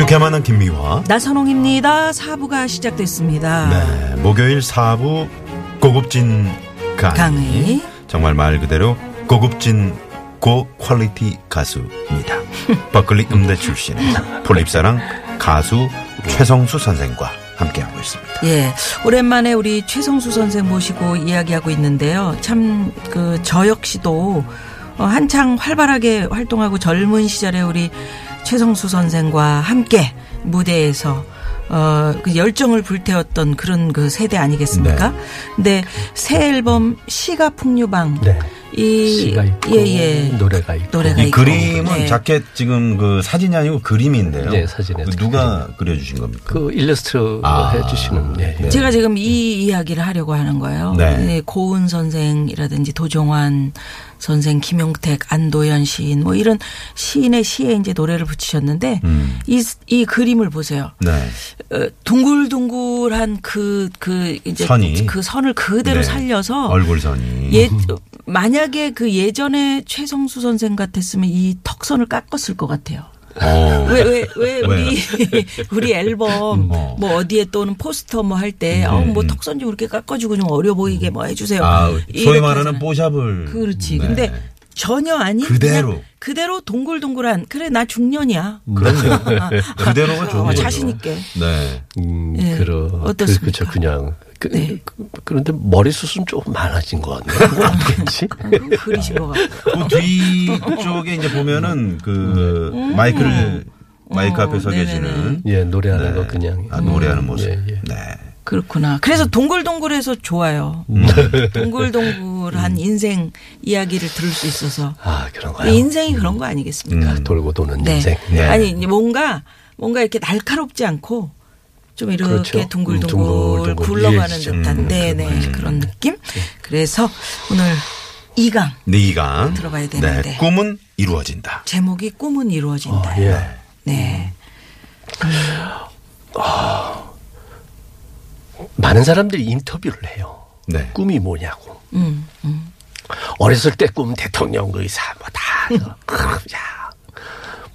유쾌만발 김미화. 나선홍입니다. 4부가 시작됐습니다. 네, 목요일 4부 고급진 강의. 강의. 정말 말 그대로 고급진 고 quality 가수입니다. 버클리 음대 출신의 풀잎사랑 가수 최성수 선생과 함께하고 있습니다. 예. 오랜만에 우리 최성수 선생 모시고 이야기하고 있는데요. 참, 그, 저 역시도 어, 한창 활발하게 활동하고 젊은 시절에 우리 최성수 선생과 함께 무대에서 어, 그 열정을 불태웠던 그런 그 세대 아니겠습니까? 네. 근데 새 앨범 시가 풍류방. 네. 이, 시가 있고 예, 예. 노래가 있고 노래가 이 있고. 그림은 네. 자켓 지금 그 사진이 아니고 그림인데요. 네, 사진에 그 누가 그려주신 겁니까? 그 일러스트 아. 해주시는 예, 예. 네. 제가 지금 이 이야기를 하려고 하는 거예요. 네. 네, 고은 선생이라든지 도종환 선생, 김용택, 안도현 시인 뭐 이런 시인의 시에 이제 노래를 붙이셨는데 음. 이, 이 그림을 보세요. 네. 어, 둥글둥글한 그, 그 이제 선이. 그 선을 그대로 네. 살려서 얼굴선이. 예, 만약에 그 예전에 최성수 선생 같았으면 이 턱선을 깎았을 것 같아요. 어. 왜, 왜, 왜, 우리, 우리 앨범, 뭐. 뭐, 어디에 또는 포스터 뭐 할 때, 어, 뭐, 턱선 좀 이렇게 깎아주고 좀 어려 보이게 뭐 해주세요. 아, 소위 말하는. 뽀샵을. 그렇지. 네. 근데 전혀 아닌. 그대로. 그냥 그대로 동글동글한, 그래, 나 중년이야. 그럼요. 그대로가 좋은 어, 거죠. 자신 있게. 네. 음, 예. 그러, 어떻습니까? 그, 그쵸, 그냥. 그, 네. 그, 그런데 머리숱은 조금 많아진 것 같네요. 어떻겠지? 그건 그리신 것 같고. 그 뒤쪽에 이제 보면은 그 마이크를 마이크 어, 앞에 서. 계시는 예, 노래하는 네. 거 그냥. 아, 노래하는 모습. 예, 예. 네. 그렇구나. 그래서 동글동글해서 좋아요. 음. 동글동글 한 인생 이야기를 들을 수 있어서. 아, 그런가요? 인생이 그런 거 아니겠습니까? 음. 돌고 도는 네. 인생. 네. 아니 뭔가 뭔가 이렇게 날카롭지 않고 좀 이렇게 그렇죠. 둥글둥글 음, 둥글둥글 굴러가는 유해지죠. 듯한 음, 네네 그런 그런 느낌. 그래서 오늘 이강 네가 들어봐야 되는데. 네. 꿈은 이루어진다. 제목이 꿈은 이루어진다. 아, 예. 네. 많은 사람들이 인터뷰를 해요. 네. 꿈이 뭐냐고. 음, 음. 어렸을 때 꿈 대통령 의사 뭐 다. 야.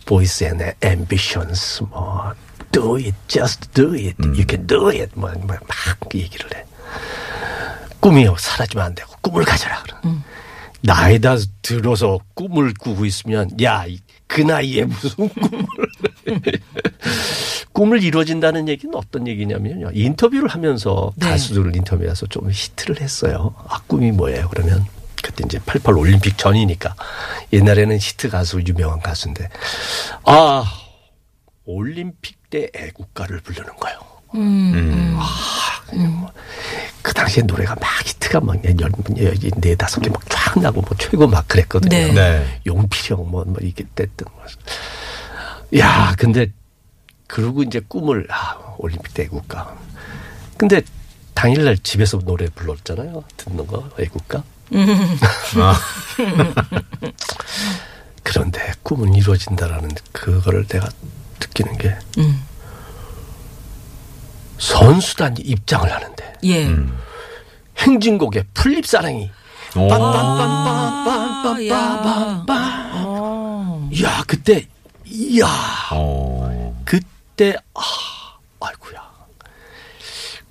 Boys be ambitious 뭐 do it just do it you can do it 뭐막 막, 막 얘기를 해. 꿈이 사라지면 안 되고 꿈을 가져라 그러. 나이다 들어서 꿈을 꾸고 있으면 야 그 나이에 무슨 꿈을 꿈을 이루어진다는 얘기는 어떤 얘기냐면요 인터뷰를 하면서 네. 가수들을 인터뷰해서 좀 히트를 했어요 아 꿈이 뭐예요 그러면 그때 이제 88 올림픽 전이니까 옛날에는 히트 가수 유명한 가수인데 아 올림픽 때 애국가를 부르는 거예요 음. 그 당시에 노래가 막 히트가 막 열, 열, 네 다섯 개 막 쫙 나고 뭐 최고 막 그랬거든요. 네. 네. 용필형 뭐, 뭐 이게 됐든 뭐. 야, 근데 그러고 이제 꿈을 아, 올림픽 때 애국가. 근데 당일날 집에서 노래 불렀잖아요. 듣는 거 애국가. 아, 그런데 꿈은 이루어진다라는 그거를 내가 느끼는 게 음. 선수단 입장을 하는데 예. 음. 행진곡에 풀립사랑이 오. 아, 야. 어. 야 그때 이야. 그 때 아 아이고야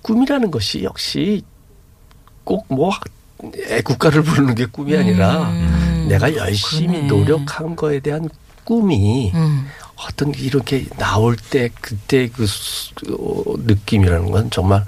꿈이라는 것이 역시 꼭 뭐 애국가를 부르는 게 꿈이 아니라 음. 내가 열심히 그러네. 노력한 거에 대한 꿈이 음. 어떤 게 이렇게 나올 때 그때 그 느낌이라는 건 정말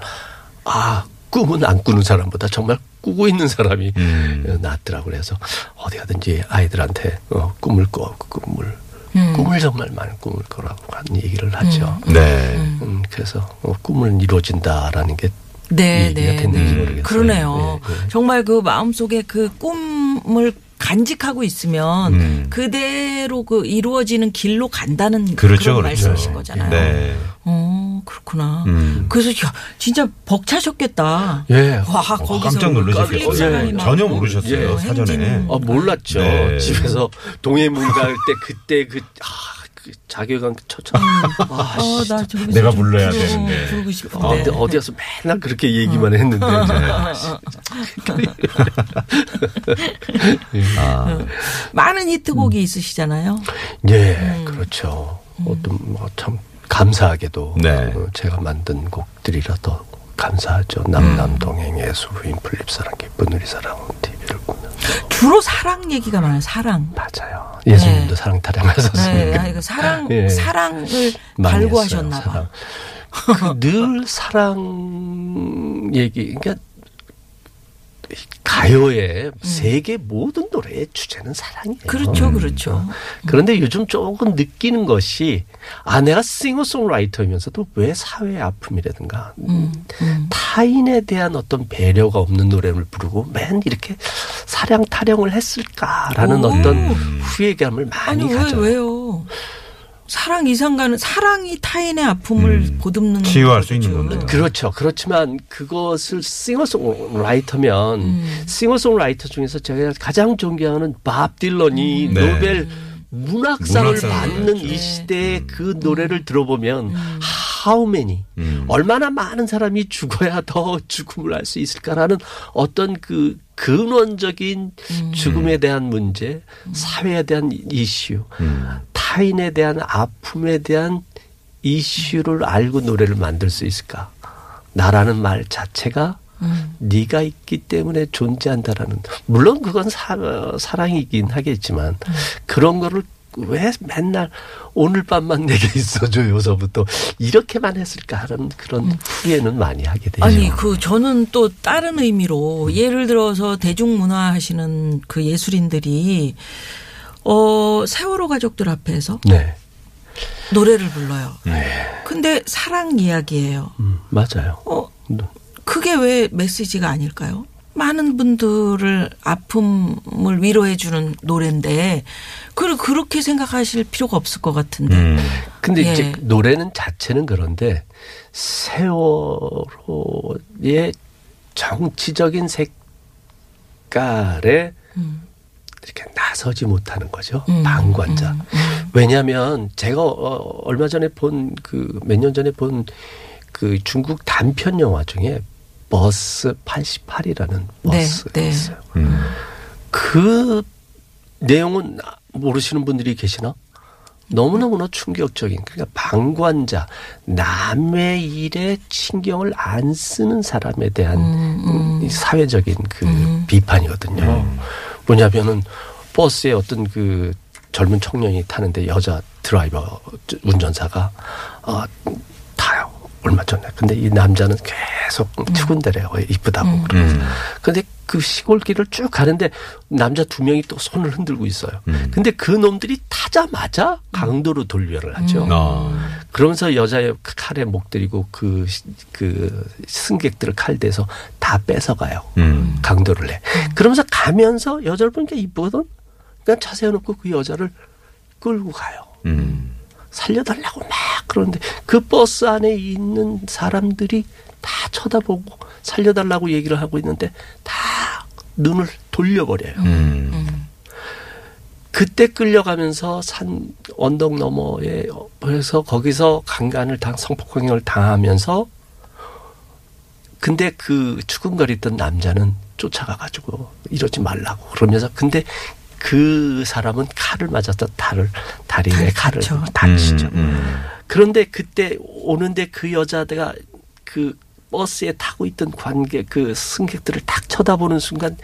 아 꿈은 안 꾸는 사람보다 정말 꾸고 있는 사람이 음. 어, 낫더라고 그래서 어디 가든지 아이들한테 어, 꿈을 꿔 꿈을 음. 꿈을 정말 많은 꿈을 꿔라고 하는 얘기를 하죠. 네. 음, 그래서 어, 꿈을 이루어진다라는 게 네, 얘기가 네. 됐는지 음. 모르겠어요. 그러네요. 네, 네. 정말 그 마음속에 그 꿈을 간직하고 있으면 음. 그대로 그 이루어지는 길로 간다는 그렇죠, 런 그렇죠. 말씀이신 거잖아요. 네. 어. 어, 그렇구나. 음. 그래서 야, 진짜 벅차셨겠다. 예. 와, 거기서 어, 깜짝 놀라셨겠어요. 막 전혀 뭐, 모르셨어요, 어, 사전에. 행진. 아, 몰랐죠. 네. 집에서 동해문 갈때 그때 그, 아, 그 자괴감 처참. 아, 어, 씨. 나 내가 좀 불러야 부르고, 되는데. 부르고 싶은데. 어, 근데 어디 가서 맨날 그렇게 얘기만 했는데. 아, 많은 히트곡이 있으시잖아요. 예, 그렇죠. 어떤, 뭐, 참, 감사하게도. 네. 어, 제가 만든 곡들이라 더 감사하죠. 남남동행, 예수, 부인, 플립사랑, 기쁜 우리 사랑, TV를 보면. 주로 사랑 얘기가 많아요. 사랑. 맞아요. 예수님도 네. 사랑 타령하셨으니까. 네, 그 사랑 예. 사랑을 갈구하셨나 했어요, 봐. 사랑. 그늘 사랑 얘기. 그러니까 가요의 세계 모든 노래의 주제는 사랑이에요. 음. 그렇죠, 그렇죠. 그런데 요즘 조금 느끼는 것이 아 내가 싱어송라이터이면서도 왜 사회의 아픔이라든가 음, 타인에 대한 어떤 배려가 없는 노래를 부르고 맨 이렇게 사랑 타령을 했을까라는 오. 어떤 후회감을 많이 아니 왜 가져요. 왜요? 사랑 이상가는 사랑이 타인의 아픔을 음, 보듬는 치유할 수 거죠. 있는 건데. 그렇죠. 그렇지만 그것을 싱어송라이터면 음. 싱어송라이터 중에서 제가 가장 존경하는 밥 딜런이 음. 네. 노벨 문학상을 문학상을 받는 받았죠. 이 시대에 그 노래를 들어보면 how many 음. 얼마나 많은 사람이 죽어야 더 죽음을 알 수 있을까라는 어떤 그 근원적인 죽음에 대한 문제, 사회에 대한 이슈, 음. 타인에 대한 아픔에 대한 이슈를 알고 노래를 만들 수 있을까? 나라는 말 자체가 음. 네가 있기 때문에 존재한다라는 물론 그건 사, 사랑이긴 하겠지만 그런 거를 왜 맨날 오늘 밤만 내게 있어줘요서부터 이렇게만 했을까 하는 그런 후회는 많이 하게 되죠. 아니 그 저는 또 다른 의미로 예를 들어서 대중문화 하시는 그 예술인들이 어 세월호 가족들 앞에서 네, 노래를 불러요. 근데 사랑 이야기예요. 음, 맞아요. 어 그게 왜 메시지가 아닐까요? 많은 분들을 아픔을 위로해 주는 노래인데 그 그렇게 생각하실 필요가 없을 것 같은데. 음. 근데 예. 이제 노래는 자체는 그런데 세월호의 정치적인 색깔에 이렇게 나서지 못하는 거죠. 음, 방관자. 음, 음. 왜냐하면 제가 어, 얼마 전에 본 그 몇 년 전에 본 그 중국 단편 영화 중에 버스 88이라는 네, 버스가 네. 있어요. 음. 그 내용은 모르시는 분들이 계시나? 너무너무나 충격적인 그러니까 방관자 남의 일에 신경을 안 쓰는 사람에 대한 음, 이 사회적인 그 음. 비판이거든요. 뭐냐면은 버스에 어떤 그 젊은 청년이 타는데 여자 드라이버 운전사가 어 타요. 얼마 전에. 근데 이 남자는 계속 투근대래요. 이쁘다고. 그러면서. 음. 근데 그 시골길을 쭉 가는데 남자 두 명이 또 손을 흔들고 있어요. 음. 근데 그 놈들이 타자마자 강도로 돌려를 하죠. 아. 그러면서 여자의 칼에 목 들이고 그, 시- 그 승객들을 칼 대서 다 뺏어가요. 음. 강도를 해. 그러면서 가면서 여자를 보니까 이쁘거든? 그러니까 차 세워놓고 그 여자를 끌고 가요. 음. 살려달라고 막 그러는데 그 버스 안에 있는 사람들이 다 쳐다보고 살려달라고 얘기를 하고 있는데 다 눈을 돌려버려요. 음. 그때 끌려가면서 산 언덕 너머에 그래서 거기서 강간을 당 성폭행을 당하면서 근데 그 추근거리던 남자는 쫓아가 가지고 이러지 말라고 그러면서 근데 그 사람은 칼을 맞아서 다를 다리에 칼을. 다치죠. 음. 음. 그런데 그때 오는데 그 여자가 그 버스에 타고 있던 관객 그 승객들을 딱 쳐다보는 순간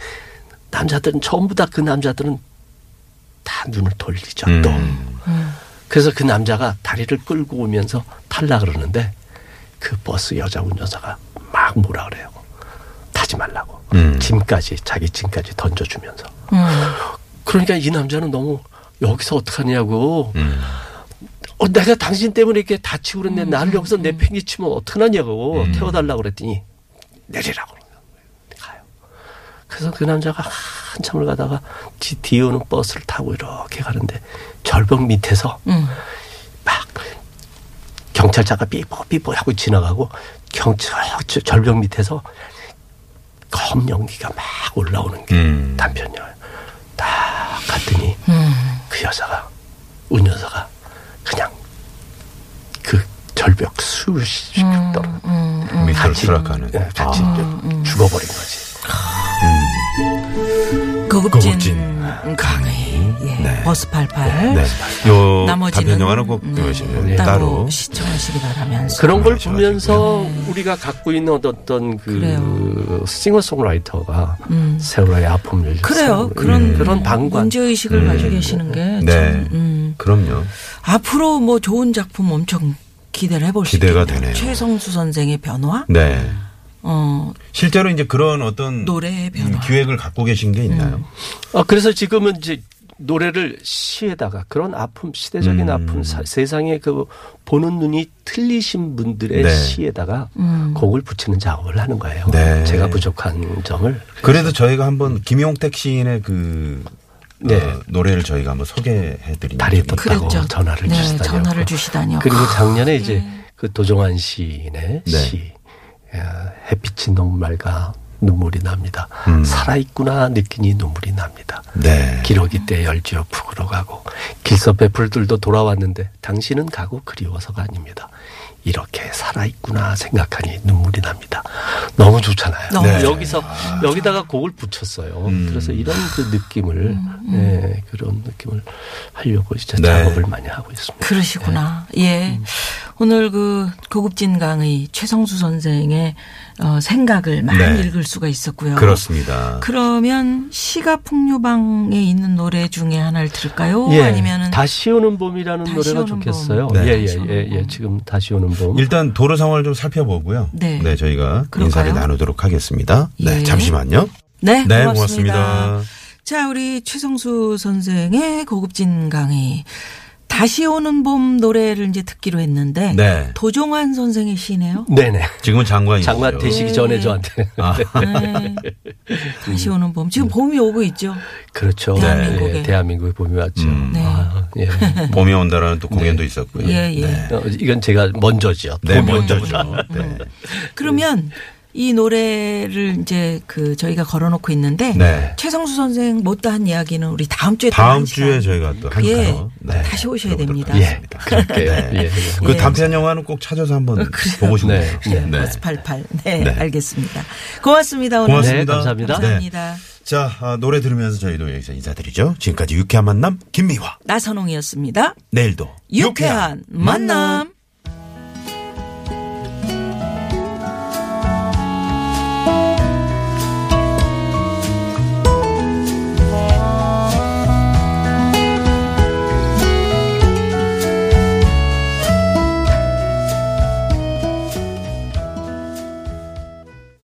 남자들은 전부 다 그 남자들은 다 눈을 돌리죠 또 음. 그래서 그 남자가 다리를 끌고 오면서 탈라 그러는데 그 버스 여자 운전사가 막 뭐라 그래요 타지 말라고 음. 짐까지 자기 짐까지 던져주면서 음. 그러니까 이 남자는 너무 여기서 어떡하냐고 음. 어, 내가 당신 때문에 이렇게 다치고 그랬는데 나를 여기서 내팽개치면 어떡하냐고 음. 태워달라고 그랬더니 내리라고 그러는 거예요. 가요. 그래서 그 남자가 한참을 가다가 뒤, 뒤에 오는 버스를 타고 이렇게 가는데 절벽 밑에서 음. 막 경찰차가 삐뽀삐뽀 하고 지나가고 경찰 저 절벽 밑에서 검 연기가 막 올라오는 게 음. 단편이에요. 딱 갔더니 그 여자가 운 여자가 그냥 그 절벽 수십 떨어 밑으로 같이 추락하는. 예, 같이 아. 죽어버린 거지. 고급진, 고급진 강의. 예. 버스 88. 네. 요 나머지는 단편 영화는 꼭 네, 네, 따로, 시청하시기 바라면서. 그런 걸. 보면서 우리가 갖고 있는 어떤 그 그래요. 싱어송라이터가 음. 세월의 아픔을 그래요. 음, 그런 그런 방관 문제 의식을 가지고 계시는 게 네. 참, 음. 그럼요. 앞으로 뭐 좋은 작품 엄청 기대를 해볼 수 기대가 있겠네요. 되네요. 최성수 선생의 변화, 네. 어 실제로 이제 그런 어떤 노래의 변화. 음, 기획을 갖고 계신 게 있나요? 아, 그래서 지금은 이제 노래를 시에다가 그런 아픔, 시대적인 음. 아픔, 사- 세상에 그 보는 눈이 틀리신 분들의 네. 시에다가 음. 곡을 붙이는 작업을 하는 거예요. 네. 제가 부족한 점을. 그래도 저희가 한번 김용택 시인의 그 네. 어, 노래를 저희가 한번 소개해 다리 적이 떴다고 그랬죠. 전화를 네, 주시다니. 전화를 주시다니요. 그리고 작년에 이제 네. 그 도종환 시인의 네. 시 야, 햇빛이 너무 맑아 눈물이 납니다. 음. 살아있구나 느끼니 눈물이 납니다. 네. 기러기 때 열지어 푸으로 가고 길섭의 풀들도 돌아왔는데 당신은 가고 그리워서가 아닙니다. 이렇게 살아있구나 생각하니 눈물이 납니다. 너무 좋잖아요. 너무 네. 여기서 여기다가 곡을 붙였어요. 음. 그래서 이런 그 느낌을 예, 그런 느낌을 하려고 진짜 네. 작업을 많이 하고 있습니다. 그러시구나. 예. 오늘 그 고급진 강의 최성수 선생의 어, 생각을 많이 네. 읽을 수가 있었고요. 그렇습니다. 그러면 시가 풍류방에 있는 노래 중에 하나를 들을까요? 예, 아니면은 다시 오는 봄이라는 다시 노래가 오는 좋겠어요. 봄. 네. 예, 예, 예, 예. 봄. 지금 다시 오는 봄. 일단 도로 상황을 좀 살펴보고요. 네. 저희가 그럴까요? 인사를 나누도록 하겠습니다. 네, 예. 잠시만요. 네, 네, 고맙습니다. 고맙습니다. 자, 우리 최성수 선생의 고급진 강의. 다시 오는 봄 노래를 이제 듣기로 했는데 네. 도종환 선생의 시네요. 네네. 지금은 장관이죠. 장관 되시기 네. 전에 저한테. 아, 네. 다시 오는 봄. 지금 봄이 오고 있죠. 그렇죠. 대한민국에. 예, 대한민국에 봄이 왔죠. 음. 네. 아, 예. 봄이 온다라는 또 공연도 있었고요. 예, 예. 네. 어, 이건 제가 먼저죠. 네, 먼저죠. 네. 그러면 이 노래를 이제 그 저희가 걸어놓고 있는데 네. 최성수 선생 못다한 이야기는 우리 다음 주에 또 다음 한 주에 시간 저희가 또한 예, 네. 다시 오셔야 됩니다. 예. 그럴게요. 네. 예, 예. 그 예. 단편 영화는 꼭 찾아서 한번 보고 싶네요. 네. 네, 네. 버스 88. 네, 네. 알겠습니다. 고맙습니다. 오늘. 고맙습니다. 네, 감사합니다. 감사합니다. 자, 아, 노래 들으면서 저희도 여기서 인사드리죠. 지금까지 유쾌한 만남 김미화. 나선홍이었습니다. 내일도 유쾌한 만남.